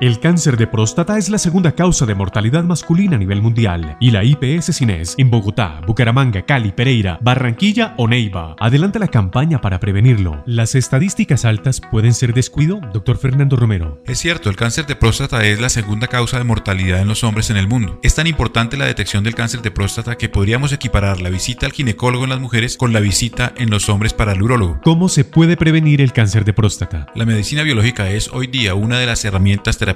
El cáncer de próstata es la segunda causa de mortalidad masculina a nivel mundial y la IPS Cines en Bogotá, Bucaramanga, Cali, Pereira, Barranquilla o Neiva adelanta la campaña para prevenirlo. ¿Las estadísticas altas pueden ser descuido, doctor Fernando Romero? Es cierto, el cáncer de próstata es la segunda causa de mortalidad en los hombres en el mundo. Es tan importante la detección del cáncer de próstata que podríamos equiparar la visita al ginecólogo en las mujeres con la visita en los hombres para el urólogo. ¿Cómo se puede prevenir el cáncer de próstata? La medicina biológica es hoy día una de las herramientas terapéuticas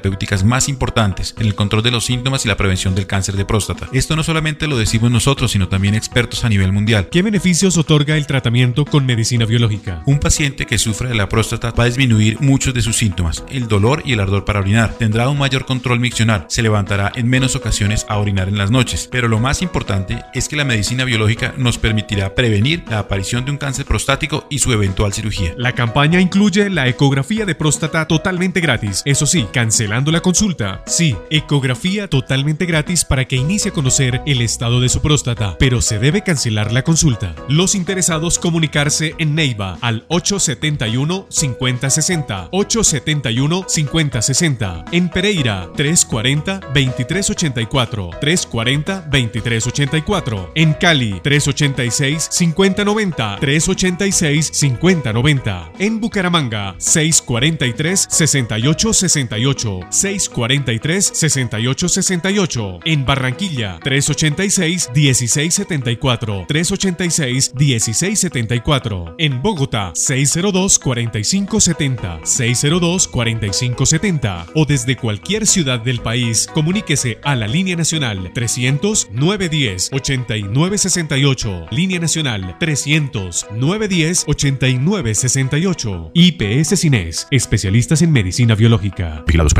más importantes en el control de los síntomas y la prevención del cáncer de próstata. Esto no solamente lo decimos nosotros, sino también expertos a nivel mundial. ¿Qué beneficios otorga el tratamiento con medicina biológica? Un paciente que sufre de la próstata va a disminuir muchos de sus síntomas, el dolor y el ardor para orinar. Tendrá un mayor control miccional, se levantará en menos ocasiones a orinar en las noches. Pero lo más importante es que la medicina biológica nos permitirá prevenir la aparición de un cáncer prostático y su eventual cirugía. La campaña incluye la ecografía de próstata totalmente gratis. Eso sí, cancelando la consulta. Sí, ecografía totalmente gratis para que inicie a conocer el estado de su próstata, pero se debe cancelar la consulta. Los interesados comunicarse en Neiva al 871 5060, 871 5060, en Pereira 340 2384, 340 2384, en Cali 386 5090, 386 5090, en Bucaramanga 643 6868, 643 6868, en Barranquilla 386 1674, 386 1674, en Bogotá 602 4570, 602 4570 o desde cualquier ciudad del país, comuníquese a la línea nacional 300 910 8968, línea nacional 300 910 8968. IPS Cines, especialistas en medicina biológica. Vigilados